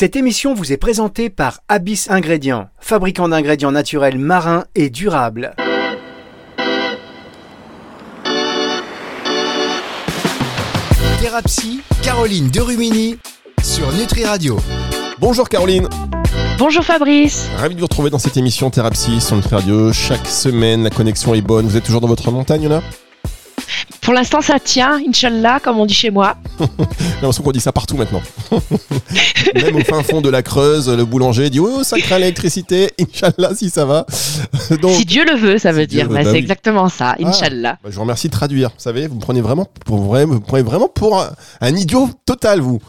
Cette émission vous est présentée par Abyss Ingrédients, fabricant d'ingrédients naturels marins et durables. Thérapie, Caroline Derumini sur Nutri Radio. Bonjour Caroline. Bonjour Fabrice. Ravi de vous retrouver dans cette émission Thérapie sur Nutri Radio. Chaque semaine, la connexion est bonne. Vous êtes toujours dans votre montagne là pour l'instant, ça tient, Inch'Allah, comme on dit chez moi. J'ai l'impression qu'on dit ça partout maintenant. Même au fin fond de la Creuse, le boulanger dit Oh, ça craint l'électricité, Inch'Allah, si ça va. si Dieu le veut, ça veut dire. Bah, c'est bah exactement ça, ah, Inch'Allah. Bah, je vous remercie de traduire. Vous savez, vous me prenez vraiment pour, vous prenez vraiment pour un, idiot total, vous.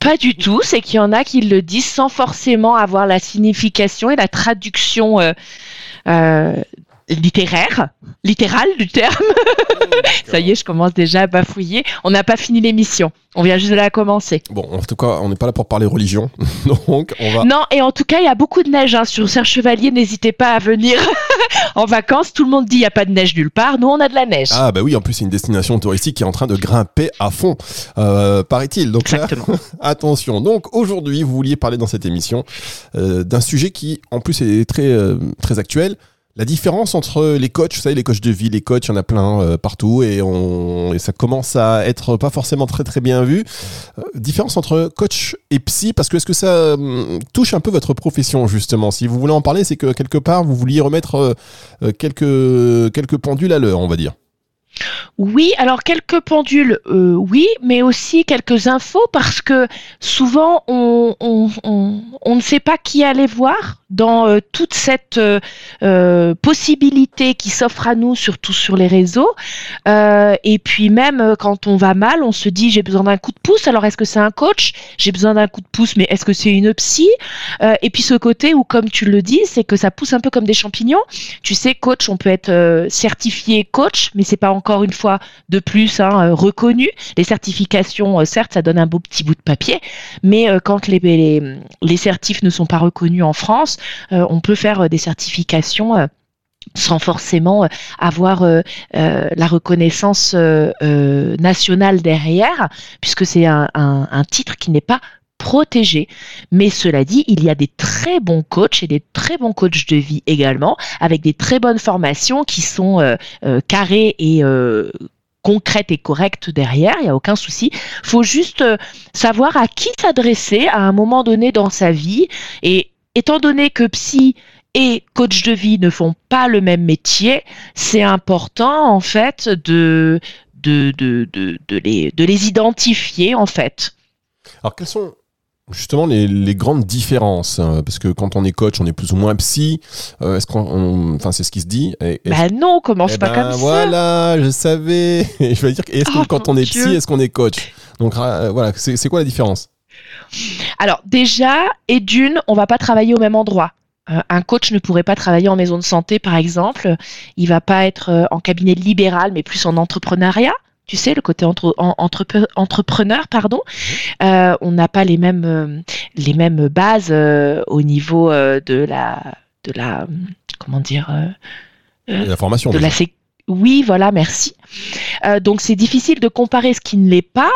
Pas du tout. C'est qu'il y en a qui le disent sans forcément avoir la signification et la traduction. Euh, euh, littéraire, littéral du terme. Ça y est, je commence déjà à bafouiller. On n'a pas fini l'émission. On vient juste de la commencer. Bon, en tout cas, on n'est pas là pour parler religion. Donc, on va. Non, et en tout cas, il y a beaucoup de neige hein. sur Serre Chevalier. N'hésitez pas à venir en vacances. Tout le monde dit il n'y a pas de neige nulle part. Nous, on a de la neige. Ah, bah oui, en plus, c'est une destination touristique qui est en train de grimper à fond, euh, paraît-il. Donc, Exactement. attention. Donc, aujourd'hui, vous vouliez parler dans cette émission euh, d'un sujet qui, en plus, est très, euh, très actuel la différence entre les coachs, vous savez, les coachs de vie, les coachs, il y en a plein euh, partout et, on, et ça commence à être pas forcément très très bien vu. Euh, différence entre coach et psy, parce que est-ce que ça hum, touche un peu votre profession justement? Si vous voulez en parler, c'est que quelque part vous vouliez remettre euh, quelques, quelques pendules à l'heure, on va dire. Oui, alors quelques pendules, euh, oui, mais aussi quelques infos parce que souvent on, ne sait pas qui aller voir dans euh, toute cette euh, possibilité qui s'offre à nous, surtout sur les réseaux. et puis même quand on va mal, on se dit j'ai besoin d'un coup de pouce. Alors est-ce que c'est un coach? J'ai besoin d'un coup de pouce, mais est-ce que c'est une psy? Et puis ce côté où, comme tu le dis, c'est que ça pousse un peu comme des champignons. Tu sais, coach, on peut être certifié coach, mais c'est pas encore une fois de plus hein, euh, reconnu. Les certifications, euh, certes, ça donne un beau petit bout de papier, mais euh, quand les, certifs ne sont pas reconnus en France, on peut faire des certifications sans forcément avoir la reconnaissance nationale derrière, puisque c'est un, titre qui n'est pas protégé. Mais cela dit, il y a des très bons coachs et des très bons coachs de vie également, avec des très bonnes formations qui sont euh, euh, carrées et euh, concrètes et correctes derrière, il n'y a aucun souci. Faut juste savoir à qui s'adresser à un moment donné dans sa vie. Et étant donné que psy et coach de vie ne font pas le même métier, c'est important en fait de, de, de, de, les, de les identifier en fait. Alors quels sont justement les, grandes différences hein, Parce que quand on est coach, on est plus ou moins psy. Euh, est-ce qu'on, enfin, c'est ce qui se dit. bah non, commence eh pas ben, comme ça. Voilà, je savais. je vais dire, est-ce que oh, quand on est psy, est-ce qu'on est coach? Donc euh, voilà, c'est quoi la différence? Alors déjà, et d'une, on va pas travailler au même endroit. Euh, un coach ne pourrait pas travailler en maison de santé, par exemple. Il va pas être en cabinet libéral, mais plus en entrepreneuriat tu sais, le côté entre, entrepreneur, pardon, euh, on n'a pas les mêmes, euh, les mêmes bases euh, au niveau de la, de la, comment dire, la formation. De la oui, voilà, merci. donc c'est difficile de comparer ce qui ne l'est pas,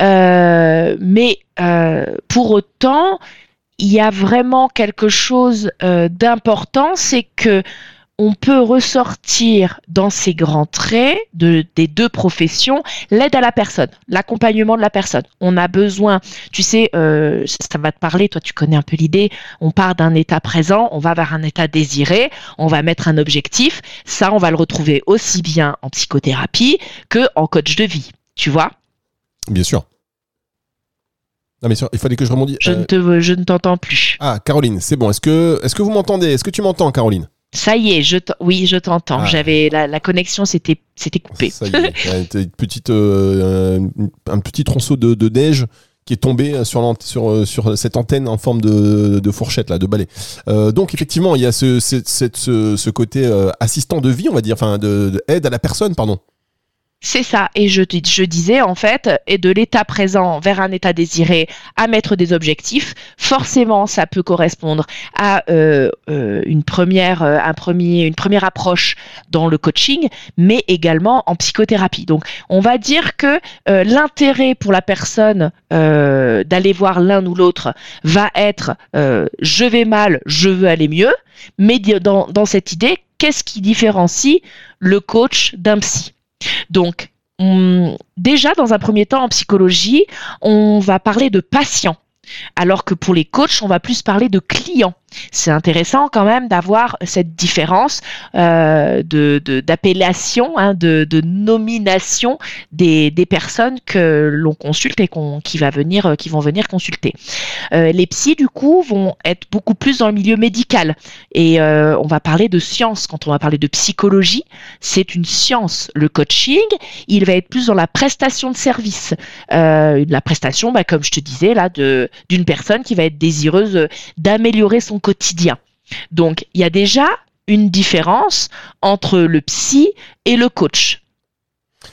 mais pour autant, il y a vraiment quelque chose d'important, c'est que on peut ressortir dans ces grands traits de, des deux professions l'aide à la personne, l'accompagnement de la personne. On a besoin, tu sais, euh, ça va te parler, toi tu connais un peu l'idée, on part d'un état présent, on va vers un état désiré, on va mettre un objectif, ça on va le retrouver aussi bien en psychothérapie que en coach de vie, tu vois? Bien sûr. Non mais il fallait que je rebondisse. Je ne te, je ne t'entends plus. Ah Caroline, c'est bon. Est-ce que, est-ce que vous m'entendez? Est-ce que tu m'entends, Caroline? Ça y est, je oui, je t'entends. Ah. J'avais la, connexion, c'était c'était coupé. Ça y est, une petite, euh, un, petit tronçon de, neige qui est tombé sur, sur, euh, sur cette antenne en forme de, fourchette, là, de balai. Euh, donc, effectivement, il y a ce, ce, ce, côté assistant de vie, on va dire, enfin, de, aide à la personne, pardon. C'est ça. Et je, disais, en fait, et de l'état présent vers un état désiré à mettre des objectifs, forcément, ça peut correspondre à euh, euh, une, première, euh, une première approche dans le coaching, mais également en psychothérapie. Donc, on va dire que l'intérêt pour la personne d'aller voir l'un ou l'autre va être je vais mal, je veux aller mieux, mais dans cette idée, qu'est-ce qui différencie le coach d'un psy? Donc, déjà, dans un premier temps, en psychologie, on va parler de patient. Alors que pour les coachs, on va plus parler de clients c'est intéressant quand même d'avoir cette différence euh, d'appellation, hein, de, nomination des, personnes que l'on consulte et qui, va venir, euh, qui vont venir consulter. Euh, les psys, du coup, vont être beaucoup plus dans le milieu médical. Et on va parler de science. Quand on va parler de psychologie, c'est une science. Le coaching, il va être plus dans la prestation de service. la prestation, bah, comme je te disais, là, d'une personne qui va être désireuse d'améliorer son quotidien. Donc, il y a déjà une différence entre le psy et le coach.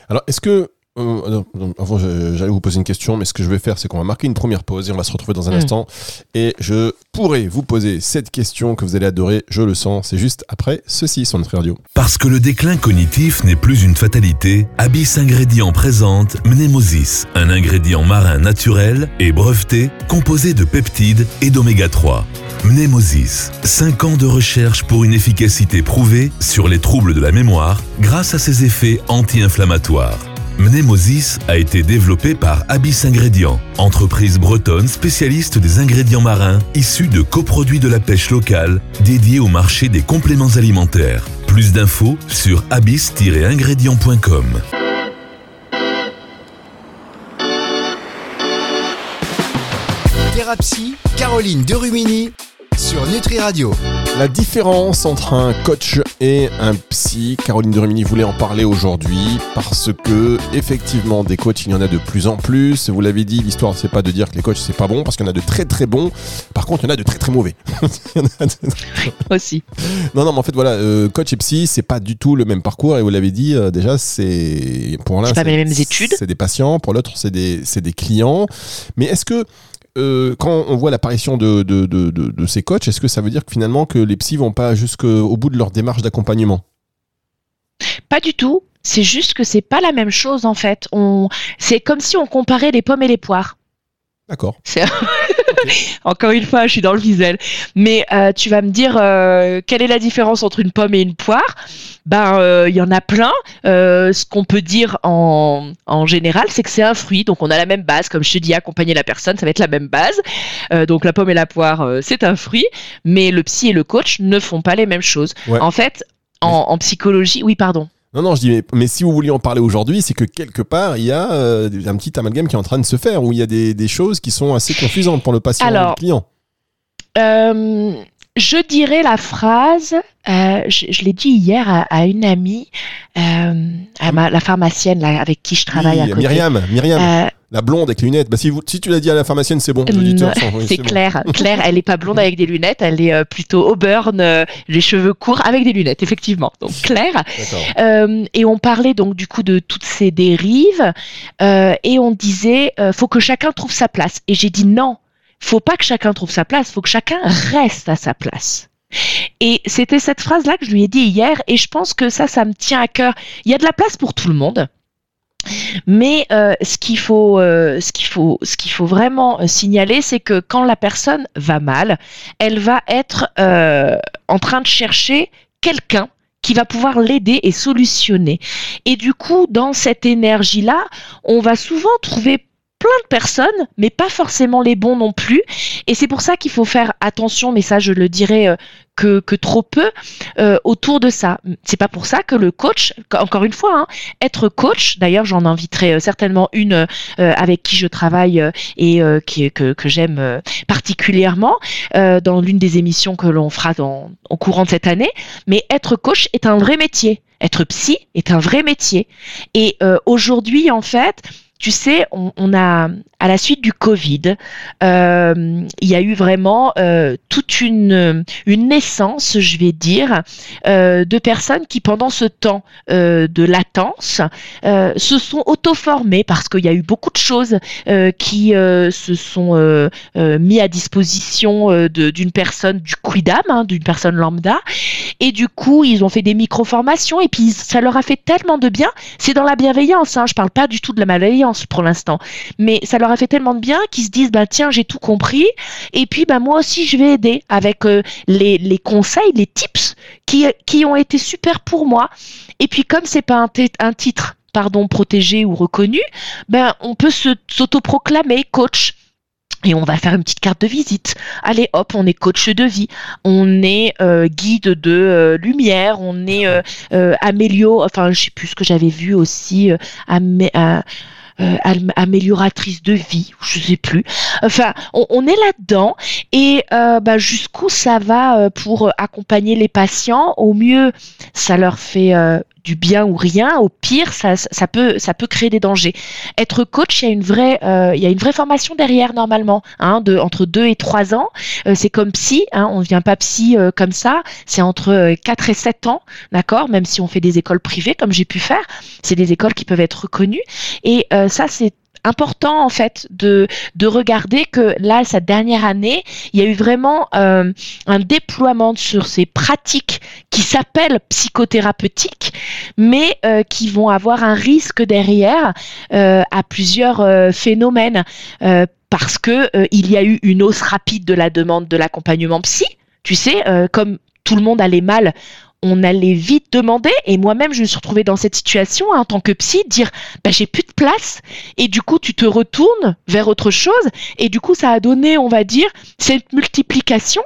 Alors, est-ce que euh, avant, j'allais vous poser une question, mais ce que je vais faire, c'est qu'on va marquer une première pause et on va se retrouver dans un mm. instant. Et je pourrais vous poser cette question que vous allez adorer, je le sens. C'est juste après ceci sur notre radio. Parce que le déclin cognitif n'est plus une fatalité, Abyss Ingrédients présente Mnemosis, un ingrédient marin naturel et breveté composé de peptides et d'oméga 3. Mnemosis, 5 ans de recherche pour une efficacité prouvée sur les troubles de la mémoire grâce à ses effets anti-inflammatoires. Mnemosis a été développé par Abyss Ingrédients, entreprise bretonne spécialiste des ingrédients marins issus de coproduits de la pêche locale dédiés au marché des compléments alimentaires. Plus d'infos sur abyss-ingrédients.com. Thérapie, Caroline Derumini sur Nutri Radio. La différence entre un coach et un psy, Caroline de Rumini voulait en parler aujourd'hui parce que effectivement des coachs il y en a de plus en plus. Vous l'avez dit, l'histoire c'est pas de dire que les coachs c'est pas bon parce qu'il y en a de très très bons. Par contre il y en a de très très mauvais. Aussi. Non non mais en fait voilà euh, coach et psy c'est pas du tout le même parcours et vous l'avez dit euh, déjà c'est pour l'un c'est les mêmes études. C'est des patients, pour l'autre c'est des c'est des clients. Mais est-ce que euh, quand on voit l'apparition de, de, ces coachs, est-ce que ça veut dire que finalement que les psys vont pas jusqu'au bout de leur démarche d'accompagnement? Pas du tout. C'est juste que c'est pas la même chose en fait. On... C'est comme si on comparait les pommes et les poires. D'accord. Encore une fois, je suis dans le visuel. Mais euh, tu vas me dire euh, quelle est la différence entre une pomme et une poire? Ben, il euh, y en a plein. ce qu'on peut dire en, en général, c'est que c'est un fruit. Donc, on a la même base. Comme je te dis, accompagner la personne, ça va être la même base. donc, la pomme et la poire, c'est un fruit. Mais le psy et le coach ne font pas les mêmes choses. En fait, en psychologie, oui, pardon. Non, non, je dis, mais, si vous vouliez en parler aujourd'hui, c'est que quelque part, il y a euh, un petit amalgame qui est en train de se faire, où il y a des, choses qui sont assez confusantes pour le patient et le client. Euh, je dirais la phrase, euh, je, l'ai dit hier à, une amie, à la pharmacienne avec qui je travaille à côté. Myriam, Myriam. La blonde avec les lunettes. Bah, si, si tu l'as dit à la pharmacienne, c'est bon. c'est clair. Claire, elle n'est pas blonde avec des lunettes, elle est euh, plutôt auburn, euh, les cheveux courts avec des lunettes, effectivement. Donc Claire. Euh, et on parlait donc du coup de toutes ces dérives et on disait faut que chacun trouve sa place. Et j'ai dit non, faut pas que chacun trouve sa place, faut que chacun reste à sa place. Et c'était cette phrase-là que je lui ai dit hier, et je pense que ça, ça me tient à cœur. Il y a de la place pour tout le monde. Mais euh, ce qu'il faut, euh, ce qu'il faut vraiment euh, signaler, c'est que quand la personne va mal, elle va être en train de chercher quelqu'un qui va pouvoir l'aider et solutionner. Et du coup, dans cette énergie-là, on va souvent trouver plein de personnes, mais pas forcément les bons non plus. Et c'est pour ça qu'il faut faire attention, mais ça je le dirais que, que trop peu euh, autour de ça. C'est pas pour ça que le coach, encore une fois, hein, être coach, d'ailleurs j'en inviterai euh, certainement une euh, avec qui je travaille et qui, que, que j'aime particulièrement dans l'une des émissions que l'on fera dans, au courant de cette année, mais être coach est un vrai métier. Être psy est un vrai métier. Et aujourd'hui, en fait, tu sais, on, a à la suite du Covid, euh, il y a eu vraiment euh, toute une, naissance, je vais dire, euh, de personnes qui pendant ce temps de latence se sont auto-formées parce qu'il y a eu beaucoup de choses qui se sont mis à disposition d'une personne du quidam, hein, d'une personne lambda, et du coup ils ont fait des micro-formations et puis ça leur a fait tellement de bien. C'est dans la bienveillance, hein, je parle pas du tout de la malveillance pour l'instant, mais ça leur a fait tellement de bien qu'ils se disent bah tiens j'ai tout compris et puis bah moi aussi je vais aider avec euh, les, conseils, les tips qui, qui ont été super pour moi. Et puis comme c'est pas un, un titre pardon protégé ou reconnu, ben on peut s'autoproclamer coach. Et on va faire une petite carte de visite. Allez, hop, on est coach de vie, on est euh, guide de euh, lumière, on est euh, euh enfin, je sais plus ce que j'avais vu aussi, amé euh, amélioratrice de vie, je sais plus. Enfin, on, est là-dedans et bah, jusqu'où ça va pour accompagner les patients? Au mieux, ça leur fait du bien ou rien. Au pire, ça, ça, peut, ça peut créer des dangers. Être coach, il y a une vraie, euh, il y a une vraie formation derrière normalement, hein, de entre 2 et 3 ans. Euh, c'est comme psy, hein, on ne vient pas psy euh, comme ça. C'est entre 4 et 7 ans, d'accord Même si on fait des écoles privées, comme j'ai pu faire, c'est des écoles qui peuvent être reconnues. Et ça, c'est important en fait de, de regarder que là, cette dernière année, il y a eu vraiment euh, un déploiement sur ces pratiques qui s'appellent psychothérapeutiques, mais euh, qui vont avoir un risque derrière euh, à plusieurs phénomènes. Parce que il y a eu une hausse rapide de la demande de l'accompagnement psy. Tu sais, comme tout le monde allait mal, on allait vite demander, et moi-même je me suis retrouvée dans cette situation hein, en tant que psy, dire bah, j'ai plus de place, et du coup tu te retournes vers autre chose, et du coup ça a donné, on va dire, cette multiplication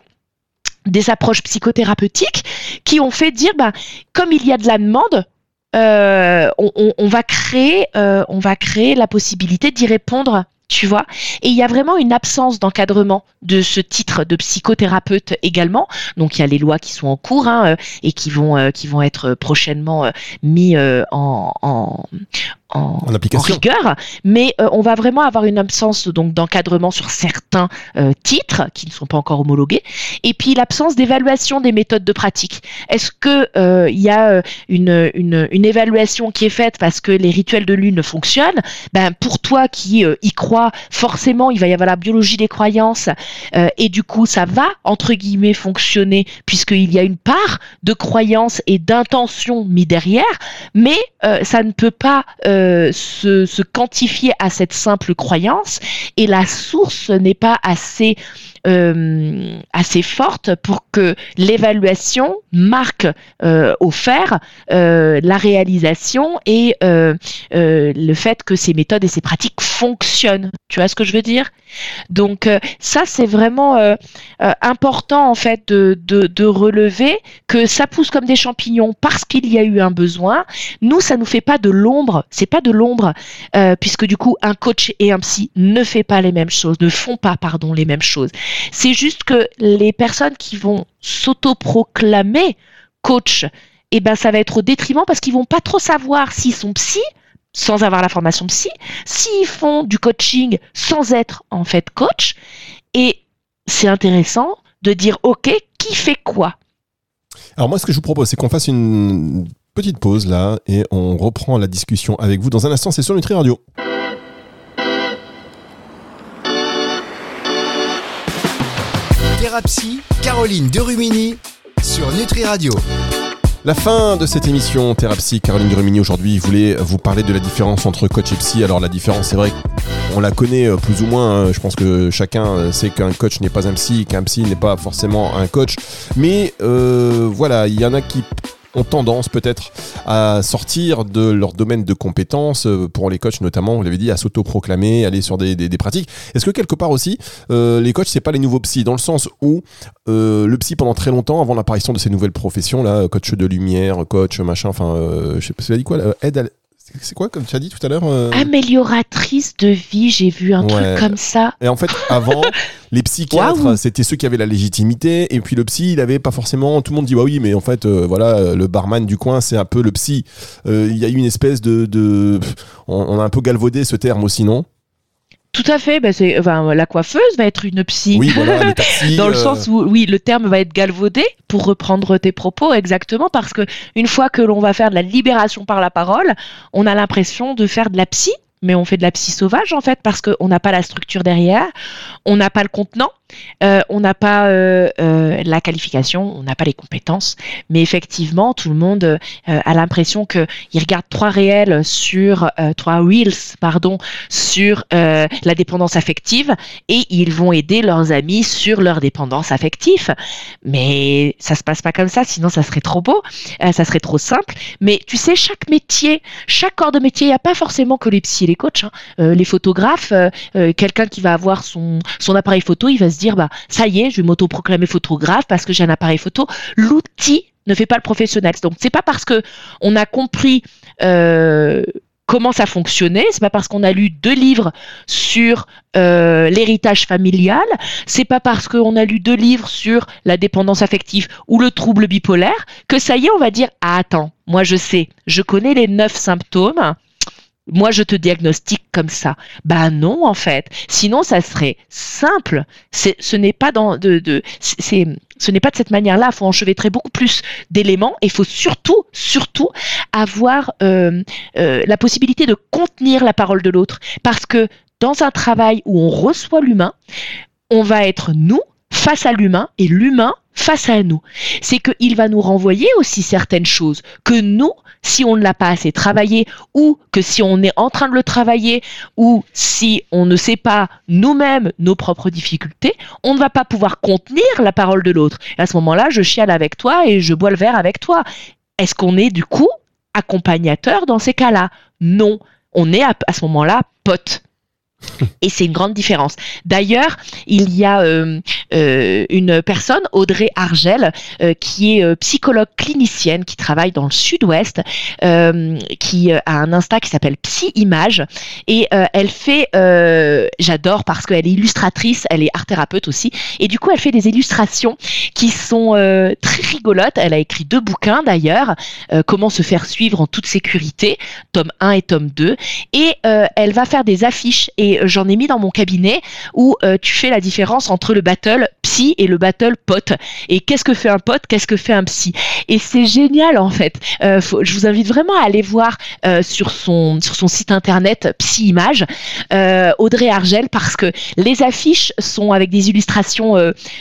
des approches psychothérapeutiques qui ont fait dire bah, comme il y a de la demande, euh, on, va créer, euh, on va créer la possibilité d'y répondre tu vois. Et il y a vraiment une absence d'encadrement de ce titre de psychothérapeute également. Donc il y a les lois qui sont en cours hein, et qui vont euh, qui vont être prochainement euh, mis euh, en, en, en, application. en rigueur, mais euh, on va vraiment avoir une absence donc d'encadrement sur certains euh, titres qui ne sont pas encore homologués, et puis l'absence d'évaluation des méthodes de pratique. Est-ce que euh, il y a une, une, une, évaluation qui est faite parce que les rituels de lune fonctionnent? Ben pour toi qui y crois, forcément il va y avoir la biologie des croyances, et du coup ça va entre guillemets fonctionner puisqu'il y a une part de croyance et d'intention mis derrière, mais ça ne peut pas euh, se, se, quantifier à cette simple croyance et la source n'est pas assez euh, assez forte pour que l'évaluation marque euh, au fer euh, la réalisation et euh, euh, le fait que ces méthodes et ces pratiques fonctionnent. Tu vois ce que je veux dire? Donc ça c'est vraiment important en fait de, de, de, relever que ça pousse comme des champignons parce qu'il y a eu un besoin. Nous ça nous fait pas de l'ombre, c'est pas de l'ombre puisque du coup un coach et un psy ne fait pas les mêmes choses, ne font pas pardon les mêmes choses. C'est juste que les personnes qui vont s'autoproclamer coach, eh ben ça va être au détriment parce qu'ils vont pas trop savoir s'ils sont psy sans avoir la formation psy, s'ils font du coaching sans être en fait coach. Et c'est intéressant de dire ok, qui fait quoi? Alors moi, ce que je vous propose, c'est qu'on fasse une petite pause là et on reprend la discussion avec vous dans un instant. C'est sur Nutri Radio. Thérapie, Caroline Derumini sur Nutri Radio. La fin de cette émission Thérapie, Caroline Derumini aujourd'hui voulait vous parler de la différence entre coach et psy. Alors la différence, c'est vrai on la connaît euh, plus ou moins. Hein. Je pense que chacun sait qu'un coach n'est pas un psy, qu'un psy n'est pas forcément un coach. Mais euh, voilà, il y en a qui ont tendance peut-être à sortir de leur domaine de compétences, euh, pour les coachs notamment, vous l'avez dit, à s'autoproclamer, aller sur des, des, pratiques. Est-ce que quelque part aussi, euh, les coachs, c'est pas les nouveaux psys, dans le sens où euh, le psy, pendant très longtemps, avant l'apparition de ces nouvelles professions, là, coach de lumière, coach, machin, enfin, euh, je sais pas, ça dit quoi, là, aide à C'est quoi, comme tu as dit tout à l'heure euh, Amélioratrice de vie, j'ai vu un Ouais. truc comme ça. Et en fait, avant, les psychiatres, c'était ceux qui avaient la légitimité. Et puis le psy, il avait pas forcément. Tout le monde dit, bah oui, mais en fait, euh, voilà, euh, le barman du coin, c'est un peu le psy. Euh, Il y a eu une espèce de. de- on, on a un peu galvaudé ce terme aussi, non? Tout à fait. bah, c'est, enfin, la coiffeuse va être une psy. Oui, voilà, les taxis. Dans le euh, sens où, oui, le terme va être galvaudé, pour reprendre tes propos, exactement, parce que une fois que l'on va faire de la libération par la parole, on a l'impression de faire de la psy, mais on fait de la psy sauvage, en fait, parce qu'on n'a pas la structure derrière, on n'a pas le contenant, euh, on n'a pas euh, euh, la qualification, on n'a pas les compétences, mais effectivement, tout le monde a l'impression qu'il regarde trois réels sur, trois reels, pardon, sur la dépendance affective, et ils vont aider leurs amis sur leur dépendance affective. Mais ça se passe pas comme ça, sinon ça serait trop beau, ça serait trop simple. Mais tu sais, chaque métier, chaque corps de métier, il n'y a pas forcément que les psys et les coachs. hein. Euh, les photographes, euh, euh, quelqu'un qui va avoir son, appareil photo, il va se dire, bah ça y est, je vais m'autoproclamer photographe parce que j'ai un appareil photo. L'outil ne fait pas le professionnel. Donc c'est pas parce que on a compris comment ça fonctionnait, c'est pas parce qu'on a lu deux livres sur l'héritage familial, c'est pas parce qu'on a lu deux livres sur la dépendance affective ou le trouble bipolaire que ça y est, on va dire ah, attends, moi je sais, je connais les neuf symptômes. Moi, je te diagnostique comme ça. Bah non, en fait. Sinon, ça serait simple. Ce n'est pas dans de, de c'est- ce n'est pas de cette manière-là. Il faut enchevêtrer beaucoup plus d'éléments et il faut surtout, surtout avoir euh, euh, la possibilité de contenir la parole de l'autre. Parce que dans un travail où on reçoit l'humain, on va être nous face à l'humain et l'humain face à nous. C'est qu'il va nous renvoyer aussi certaines choses que nous, si on ne l'a pas assez travaillé, ou que si on est en train de le travailler, ou si on ne sait pas nous-mêmes nos propres difficultés, on ne va pas pouvoir contenir la parole de l'autre. À ce moment-là, je chiale avec toi et je bois le verre avec toi. Est-ce qu'on est du coup accompagnateur dans ces cas-là? Non. On est à, à ce moment-là pote. Et c'est une grande différence. D'ailleurs, il y a euh, euh, une personne, Audrey Argel, euh, qui est psychologue clinicienne, qui travaille dans le sud-ouest, qui a un Insta qui s'appelle Psy Image. Et elle fait, j'adore parce qu'elle est illustratrice, elle est art thérapeute aussi. Et du coup, elle fait des illustrations qui sont très rigolotes. Elle a écrit deux bouquins d'ailleurs, Comment se faire suivre en toute sécurité, tome 1 et tome 2. Et elle va faire des affiches et euh, j'en ai mis dans mon cabinet où euh, tu fais la différence entre le battle psy et le battle pote. Et qu'est-ce que fait un pote, qu'est-ce que fait un psy? Et c'est génial en fait. Euh, je vous invite vraiment à aller voir sur son sur son site internet Psy Image Audrey Argel parce que les affiches sont avec des illustrations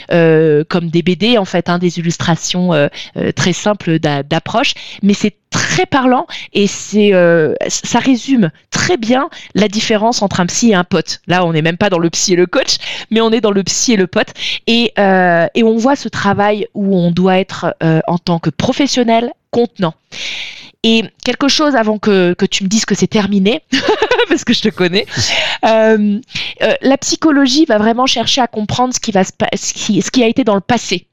comme des BD en fait, hein, des illustrations très simples d'a- d'approche, mais c'est très parlant et c'est euh, ça résume très bien la différence entre un psy et un pote. Là, on n'est même pas dans le psy et le coach, mais on est dans le psy et le pote. Et, euh, et on voit ce travail où on doit être euh, en tant que professionnel contenant. Et quelque chose avant que, que tu me dises que c'est terminé, parce que je te connais, euh, euh, la psychologie va vraiment chercher à comprendre ce qui, va se ce qui, ce qui a été dans le passé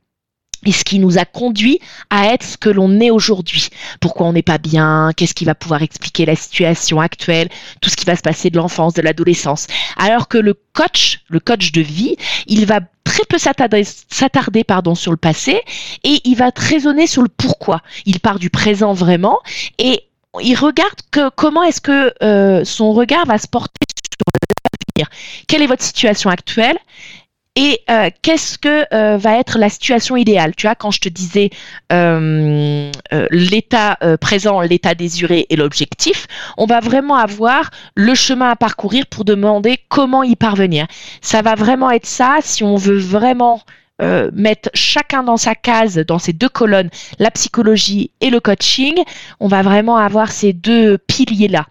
et ce qui nous a conduit à être ce que l'on est aujourd'hui. Pourquoi on n'est pas bien, qu'est-ce qui va pouvoir expliquer la situation actuelle, tout ce qui va se passer de l'enfance, de l'adolescence. Alors que le coach, le coach de vie, il va très peu s'attarder, pardon, sur le passé et il va raisonner sur le pourquoi. Il part du présent vraiment et il regarde que, comment est-ce que euh, son regard va se porter sur l'avenir. Quelle est votre situation actuelle et euh, qu'est-ce que euh, va être la situation idéale? Tu vois, quand je te disais euh, l'état présent, l'état désiré et l'objectif, on va vraiment avoir le chemin à parcourir pour demander comment y parvenir. Ça va vraiment être ça si on veut vraiment mettre chacun dans sa case, dans ces deux colonnes, la psychologie et le coaching, on va vraiment avoir ces deux piliers-là.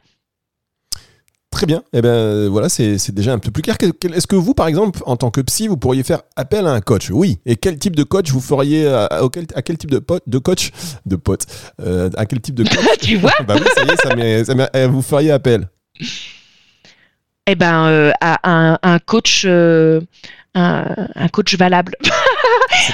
Très bien. Eh ben euh, voilà, c'est déjà un peu plus clair. Est-ce que vous, par exemple, en tant que psy, vous pourriez faire appel à un coach? Oui. Et quel type de coach vous feriez à, à- à quel type de pote, de coach, de pote, euh, à quel type de coach? Tu vois? Bah oui, ça y est, ça ça euh, vous feriez appel? Eh ben, euh, à un, un coach, euh, un, un coach valable.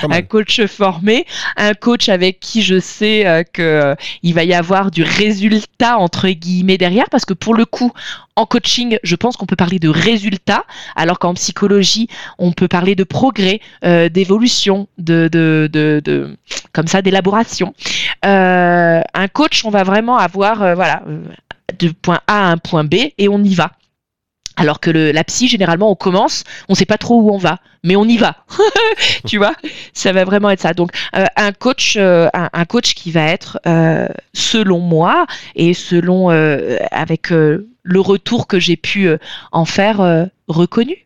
Un coach formé, un coach avec qui je sais euh, que euh, il va y avoir du résultat entre guillemets derrière, parce que pour le coup, en coaching, je pense qu'on peut parler de résultat, alors qu'en psychologie, on peut parler de progrès, euh, d'évolution, de, de, de, de- comme ça, d'élaboration. Euh, un coach, on va vraiment avoir, voilà, de point A à un point B et on y va. Alors que le, la psy, généralement, on commence, on sait pas trop où on va, mais on y va. tu vois, ça va vraiment être ça. Donc, euh, un coach, euh, un, coach qui va être, euh, selon moi et selon avec le retour que j'ai pu en faire, reconnu.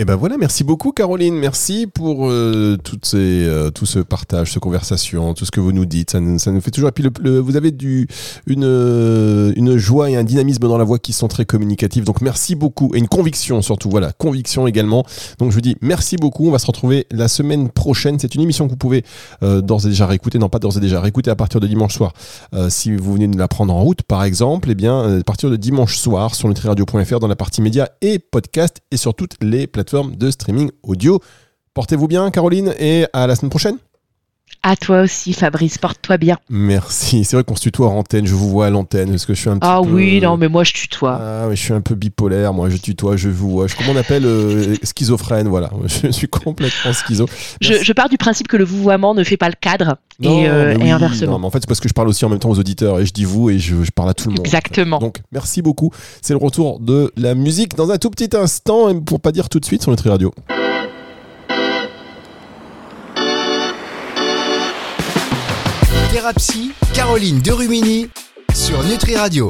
Et ben voilà, merci beaucoup Caroline, merci pour euh, toutes ces, euh, tout ce partage, cette conversation, tout ce que vous nous dites, ça, ça nous fait toujours. Et puis le, le- vous avez du, une, euh, une joie et un dynamisme dans la voix qui sont très communicatifs, donc merci beaucoup et une conviction surtout, voilà, conviction également. Donc je vous dis merci beaucoup, on va se retrouver la semaine prochaine. C'est une émission que vous pouvez euh, d'ores et déjà réécouter, non pas d'ores et déjà réécouter à partir de dimanche soir. Euh, si vous venez de la prendre en route, par exemple, eh bien euh, à partir de dimanche soir sur nutriradio.fr dans la partie médias et podcast et sur toutes les plateformes de streaming audio. Portez-vous bien, Caroline, et à la semaine prochaine. À toi aussi, Fabrice, porte-toi bien. Merci. C'est vrai qu'on se tutoie en antenne. Je vous vois à l'antenne parce que je suis un petit Ah peu. oui, non, mais moi je tutoie. Ah, mais je suis un peu bipolaire. Moi, je tutoie, je vous vois. Je, comment on appelle euh, schizophrène Voilà. Je suis complètement schizo. Je, je pars du principe que le vouvoiement ne fait pas le cadre Non, et, euh, et inversement. non, mais en fait, c'est parce que je parle aussi en même temps aux auditeurs et je dis vous et je, je parle à tout le monde. Exactement. Donc, merci beaucoup. C'est le retour de la musique dans un tout petit instant, et pour pas dire tout de suite sur Nutri Radio. Thérapie, Caroline Derumini sur Nutri Radio.